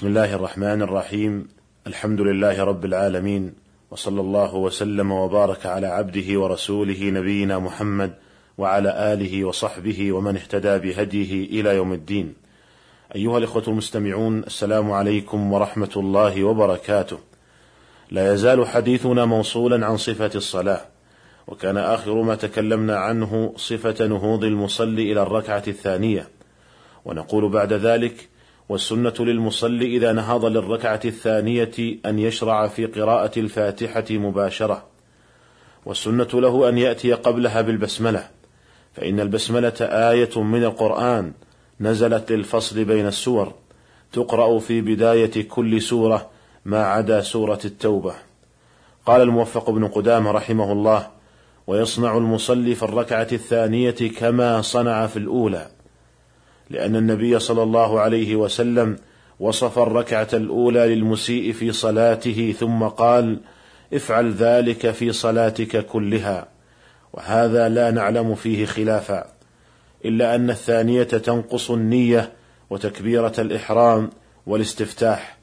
بسم الله الرحمن الرحيم. الحمد لله رب العالمين وصلى الله وسلم وبارك على عبده ورسوله نبينا محمد وعلى آله وصحبه ومن اهتدى بهديه إلى يوم الدين. أيها الإخوة المستمعون السلام عليكم ورحمة الله وبركاته. لا يزال حديثنا موصولا عن صفة الصلاة وكان آخر ما تكلمنا عنه صفة نهوض المصلي إلى الركعة الثانية. ونقول بعد ذلك والسنة للمصلي إذا نهض للركعة الثانية أن يشرع في قراءة الفاتحة مباشرة، والسنة له أن يأتي قبلها بالبسملة، فإن البسملة آية من القرآن نزلت للفصل بين السور، تقرأ في بداية كل سورة ما عدا سورة التوبة. قال الموفق بن قدامة رحمه الله: ويصنع المصلي في الركعة الثانية كما صنع في الأولى. لأن النبي صلى الله عليه وسلم وصف الركعة الأولى للمسيء في صلاته ثم قال: افعل ذلك في صلاتك كلها، وهذا لا نعلم فيه خلافا، إلا أن الثانية تنقص النية وتكبيرة الإحرام والاستفتاح،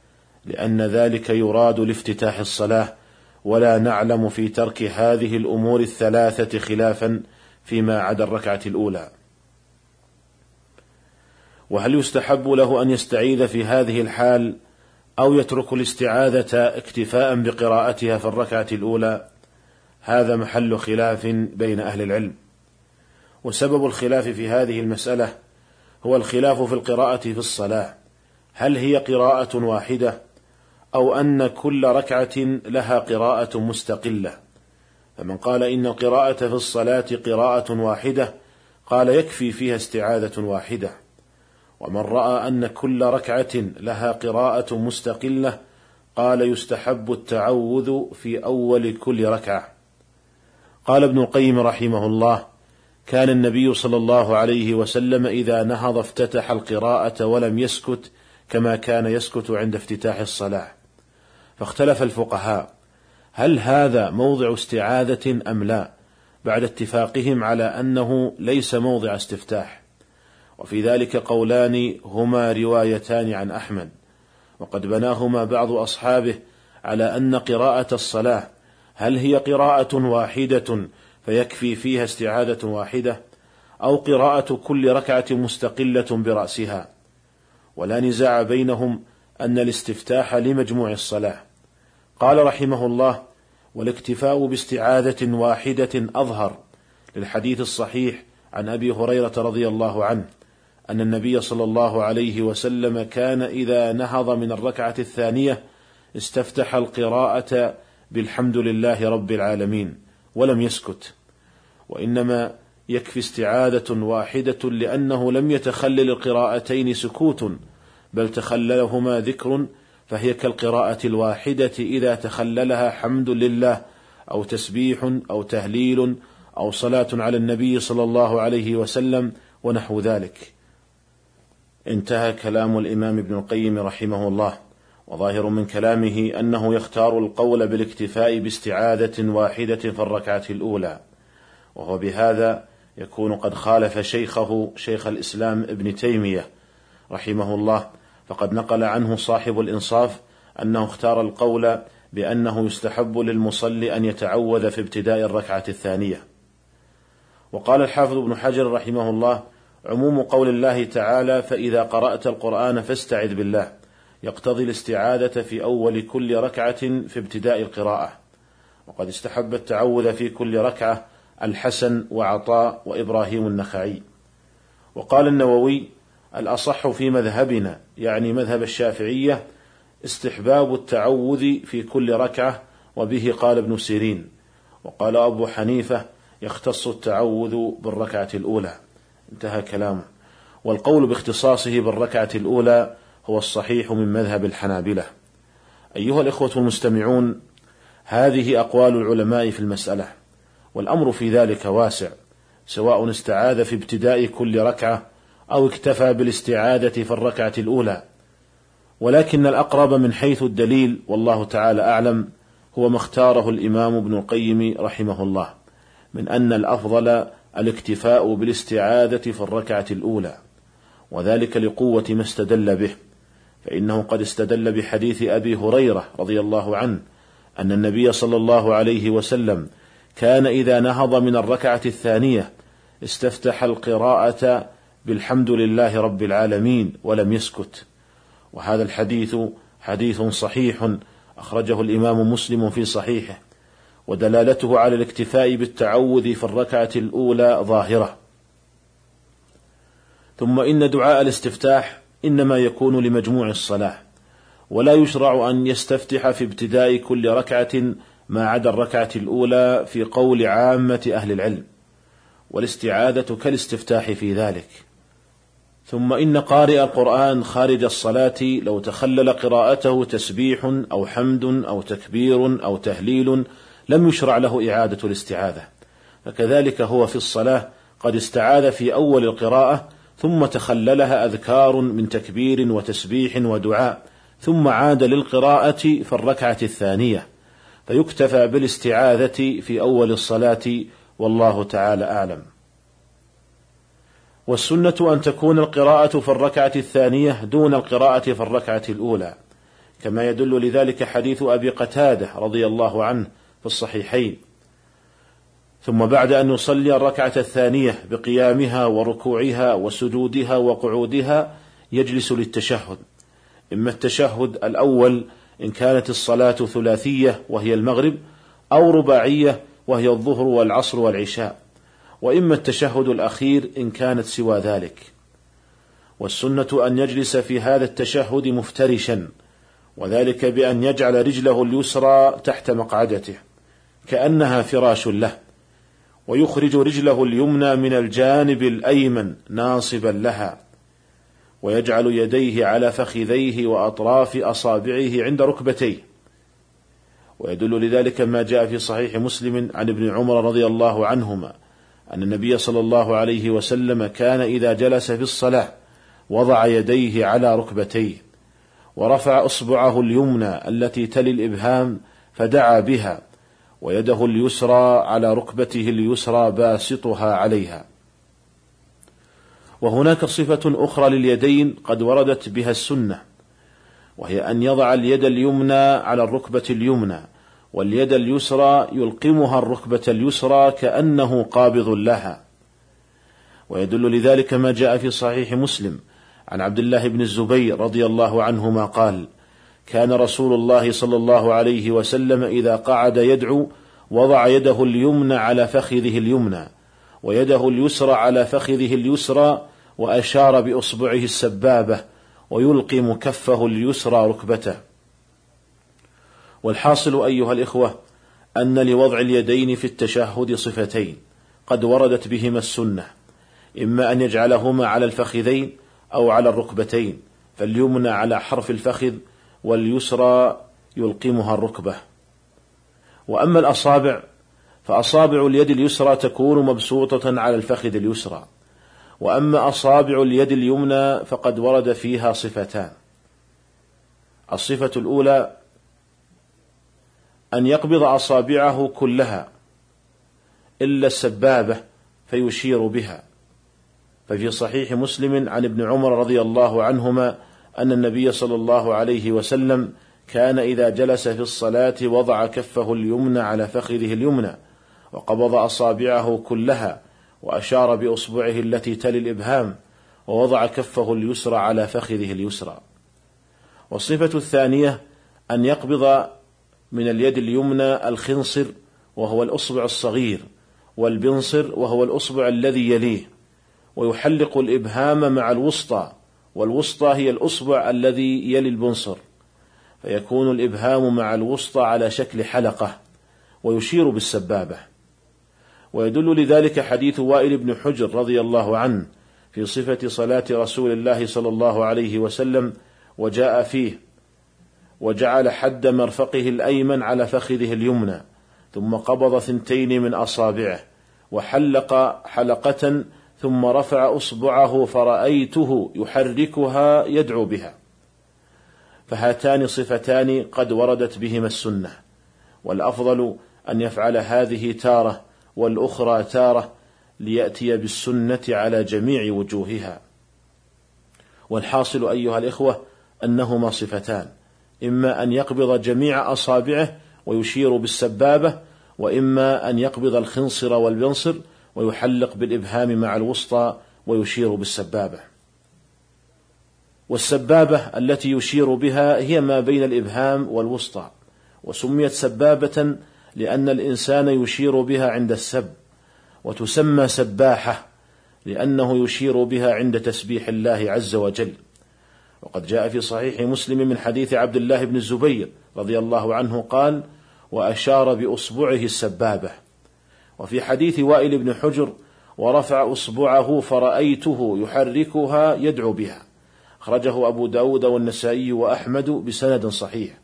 لأن ذلك يراد لافتتاح الصلاة، ولا نعلم في ترك هذه الأمور الثلاثة خلافا فيما عدا الركعة الأولى. وهل يستحب له أن يستعيذ في هذه الحال أو يترك الاستعاذة اكتفاء بقراءتها في الركعة الأولى؟ هذا محل خلاف بين أهل العلم. وسبب الخلاف في هذه المسألة هو الخلاف في القراءة في الصلاة. هل هي قراءة واحدة أو أن كل ركعة لها قراءة مستقلة؟ فمن قال إن القراءة في الصلاة قراءة واحدة قال يكفي فيها استعاذة واحدة. ومن رأى أن كل ركعة لها قراءة مستقلة قال يستحب التعوذ في أول كل ركعة. قال ابن القيم رحمه الله كان النبي صلى الله عليه وسلم إذا نهض افتتح القراءة ولم يسكت كما كان يسكت عند افتتاح الصلاة. فاختلف الفقهاء هل هذا موضع استعاذة أم لا بعد اتفاقهم على أنه ليس موضع استفتاح؟ وفي ذلك قولان هما روايتان عن أحمد. وقد بناهما بعض أصحابه على أن قراءة الصلاة هل هي قراءة واحدة فيكفي فيها استعاذه واحدة أو قراءة كل ركعة مستقلة برأسها؟ ولا نزاع بينهم أن الاستفتاح لمجموع الصلاة. قال رحمه الله والاكتفاء باستعاذه واحدة أظهر للحديث الصحيح عن أبي هريرة رضي الله عنه. أن النبي صلى الله عليه وسلم كان إذا نهض من الركعة الثانية استفتح القراءة بالحمد لله رب العالمين ولم يسكت. وإنما يكفي استعاذة واحدة لأنه لم يتخلل القراءتين سكوت بل تخللهما ذكر فهي كالقراءة الواحدة إذا تخللها حمد لله أو تسبيح أو تهليل أو صلاة على النبي صلى الله عليه وسلم ونحو ذلك. انتهى كلام الإمام ابن القيم رحمه الله وظاهر من كلامه أنه يختار القول بالاكتفاء باستعاذة واحدة في الركعة الأولى وهو بهذا يكون قد خالف شيخه شيخ الإسلام ابن تيمية رحمه الله فقد نقل عنه صاحب الإنصاف أنه اختار القول بأنه يستحب للمصلي أن يتعوذ في ابتداء الركعة الثانية. وقال الحافظ ابن حجر رحمه الله عموم قول الله تعالى فإذا قرأت القرآن فاستعذ بالله. يقتضي الاستعاذة في أول كل ركعة في ابتداء القراءة. وقد استحب التعوذ في كل ركعة الحسن وعطاء وإبراهيم النخعي. وقال النووي الأصح في مذهبنا يعني مذهب الشافعية استحباب التعوذ في كل ركعة وبه قال ابن سيرين. وقال أبو حنيفة يختص التعوذ بالركعة الأولى. انتهى كلامه. والقول باختصاصه بالركعة الأولى هو الصحيح من مذهب الحنابلة. أيها الإخوة المستمعون هذه أقوال العلماء في المسألة والأمر في ذلك واسع سواء استعاذ في ابتداء كل ركعة أو اكتفى بالاستعاذة في الركعة الأولى. ولكن الأقرب من حيث الدليل والله تعالى أعلم هو ما اختاره الإمام ابن القيم رحمه الله من أن الأفضل الاكتفاء بالاستعاذة في الركعة الأولى وذلك لقوة ما استدل به فإنه قد استدل بحديث أبي هريرة رضي الله عنه أن النبي صلى الله عليه وسلم كان إذا نهض من الركعة الثانية استفتح القراءة بالحمد لله رب العالمين ولم يسكت. وهذا الحديث حديث صحيح أخرجه الإمام مسلم في صحيحه. ودلالته على الاكتفاء بالتعوذ في الركعة الأولى ظاهرة. ثم إن دعاء الاستفتاح إنما يكون لمجموع الصلاة ولا يشرع أن يستفتح في ابتداء كل ركعة ما عدا الركعة الأولى في قول عامة أهل العلم والاستعاذة كالاستفتاح في ذلك. ثم إن قارئ القرآن خارج الصلاة لو تخلل قراءته تسبيح أو حمد أو تكبير أو تهليل لم يشرع له إعادة الاستعاذة. فكذلك هو في الصلاة قد استعاذ في أول القراءة ثم تخللها أذكار من تكبير وتسبيح ودعاء ثم عاد للقراءة في الركعة الثانية. فيكتفى بالاستعاذة في أول الصلاة والله تعالى أعلم. والسنة أن تكون القراءة في الركعة الثانية دون القراءة في الركعة الأولى، كما يدل لذلك حديث أبي قتادة رضي الله عنه الصحيحين. ثم بعد أن يصلي الركعة الثانية بقيامها وركوعها وسجودها وقعودها يجلس للتشهد، إما التشهد الأول إن كانت الصلاة ثلاثية وهي المغرب أو رباعية وهي الظهر والعصر والعشاء. وإما التشهد الأخير إن كانت سوى ذلك. والسنة أن يجلس في هذا التشهد مفترشا وذلك بأن يجعل رجله اليسرى تحت مقعدته. كأنها فراش له ويخرج رجله اليمنى من الجانب الأيمن ناصبا لها ويجعل يديه على فخذيه وأطراف أصابعه عند ركبتيه. ويدل لذلك ما جاء في صحيح مسلم عن ابن عمر رضي الله عنهما أن النبي صلى الله عليه وسلم كان إذا جلس في الصلاة وضع يديه على ركبتيه ورفع إصبعه اليمنى التي تلي الإبهام فدعا بها ويده اليسرى على ركبته اليسرى باسطها عليها. وهناك صفة أخرى لليدين قد وردت بها السنة وهي أن يضع اليد اليمنى على الركبة اليمنى واليد اليسرى يلقمها الركبة اليسرى كأنه قابض لها. ويدل لذلك ما جاء في صحيح مسلم عن عبد الله بن الزبير رضي الله عنهما قال كان رسول الله صلى الله عليه وسلم إذا قعد يدعو وضع يده اليمنى على فخذه اليمنى ويده اليسرى على فخذه اليسرى وأشار بإصبعه السبابة ويلقم كفه اليسرى ركبته. والحاصل أيها الإخوة أن لوضع اليدين في التشهد صفتين قد وردت بهما السنة إما أن يجعلهما على الفخذين أو على الركبتين فاليمنى على حرف الفخذ واليسرى يلقمها الركبة. وأما الأصابع فأصابع اليد اليسرى تكون مبسوطة على الفخذ اليسرى. وأما أصابع اليد اليمنى فقد ورد فيها صفتان. الصفة الأولى أن يقبض أصابعه كلها إلا السبابة فيشير بها. ففي صحيح مسلم عن ابن عمر رضي الله عنهما أن النبي صلى الله عليه وسلم كان إذا جلس في الصلاة وضع كفه اليمنى على فخذه اليمنى وقبض أصابعه كلها وأشار بإصبعه التي تلي الإبهام ووضع كفه اليسرى على فخذه اليسرى. والصفة الثانية أن يقبض من اليد اليمنى الخنصر وهو الأصبع الصغير والبنصر وهو الأصبع الذي يليه ويحلق الإبهام مع الوسطى والوسطى هي الأصبع الذي يلي البنصر فيكون الإبهام مع الوسطى على شكل حلقة ويشير بالسبابة. ويدل لذلك حديث وائل بن حجر رضي الله عنه في صفة صلاة رسول الله صلى الله عليه وسلم وجاء فيه وجعل حد مرفقه الأيمن على فخذه اليمنى ثم قبض ثنتين من أصابعه وحلق حلقة ثم رفع أصبعه فرأيته يحركها يدعو بها. فهاتان صفتان قد وردت بهما السنة. والأفضل أن يفعل هذه تارة والأخرى تارة ليأتي بالسنة على جميع وجوهها. والحاصل أيها الإخوة أنهما صفتان. إما أن يقبض جميع أصابعه ويشير بالسبابة وإما أن يقبض الخنصر والبنصر ويحلق بالإبهام مع الوسطى ويشير بالسبابة. والسبابة التي يشير بها هي ما بين الإبهام والوسطى وسميت سبابة لأن الإنسان يشير بها عند السب وتسمى سباحة لأنه يشير بها عند تسبيح الله عز وجل. وقد جاء في صحيح مسلم من حديث عبد الله بن الزبير رضي الله عنه قال وأشار بأصبعه السبابة. وفي حديث وائل بن حجر ورفع أصبعه فرأيته يحركها يدعو بها أخرجه أبو داود والنسائي وأحمد بسند صحيح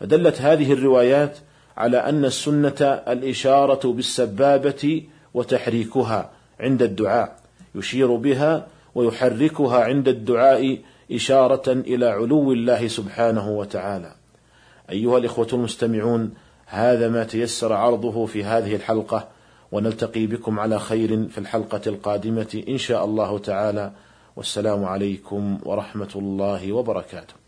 فدلت هذه الروايات على أن السنة الإشارة بالسبابة وتحريكها عند الدعاء يشير بها ويحركها عند الدعاء إشارة إلى علو الله سبحانه وتعالى. أيها الإخوة المستمعون، هذا ما تيسر عرضه في هذه الحلقة، ونلتقي بكم على خير في الحلقة القادمة إن شاء الله تعالى، والسلام عليكم ورحمة الله وبركاته.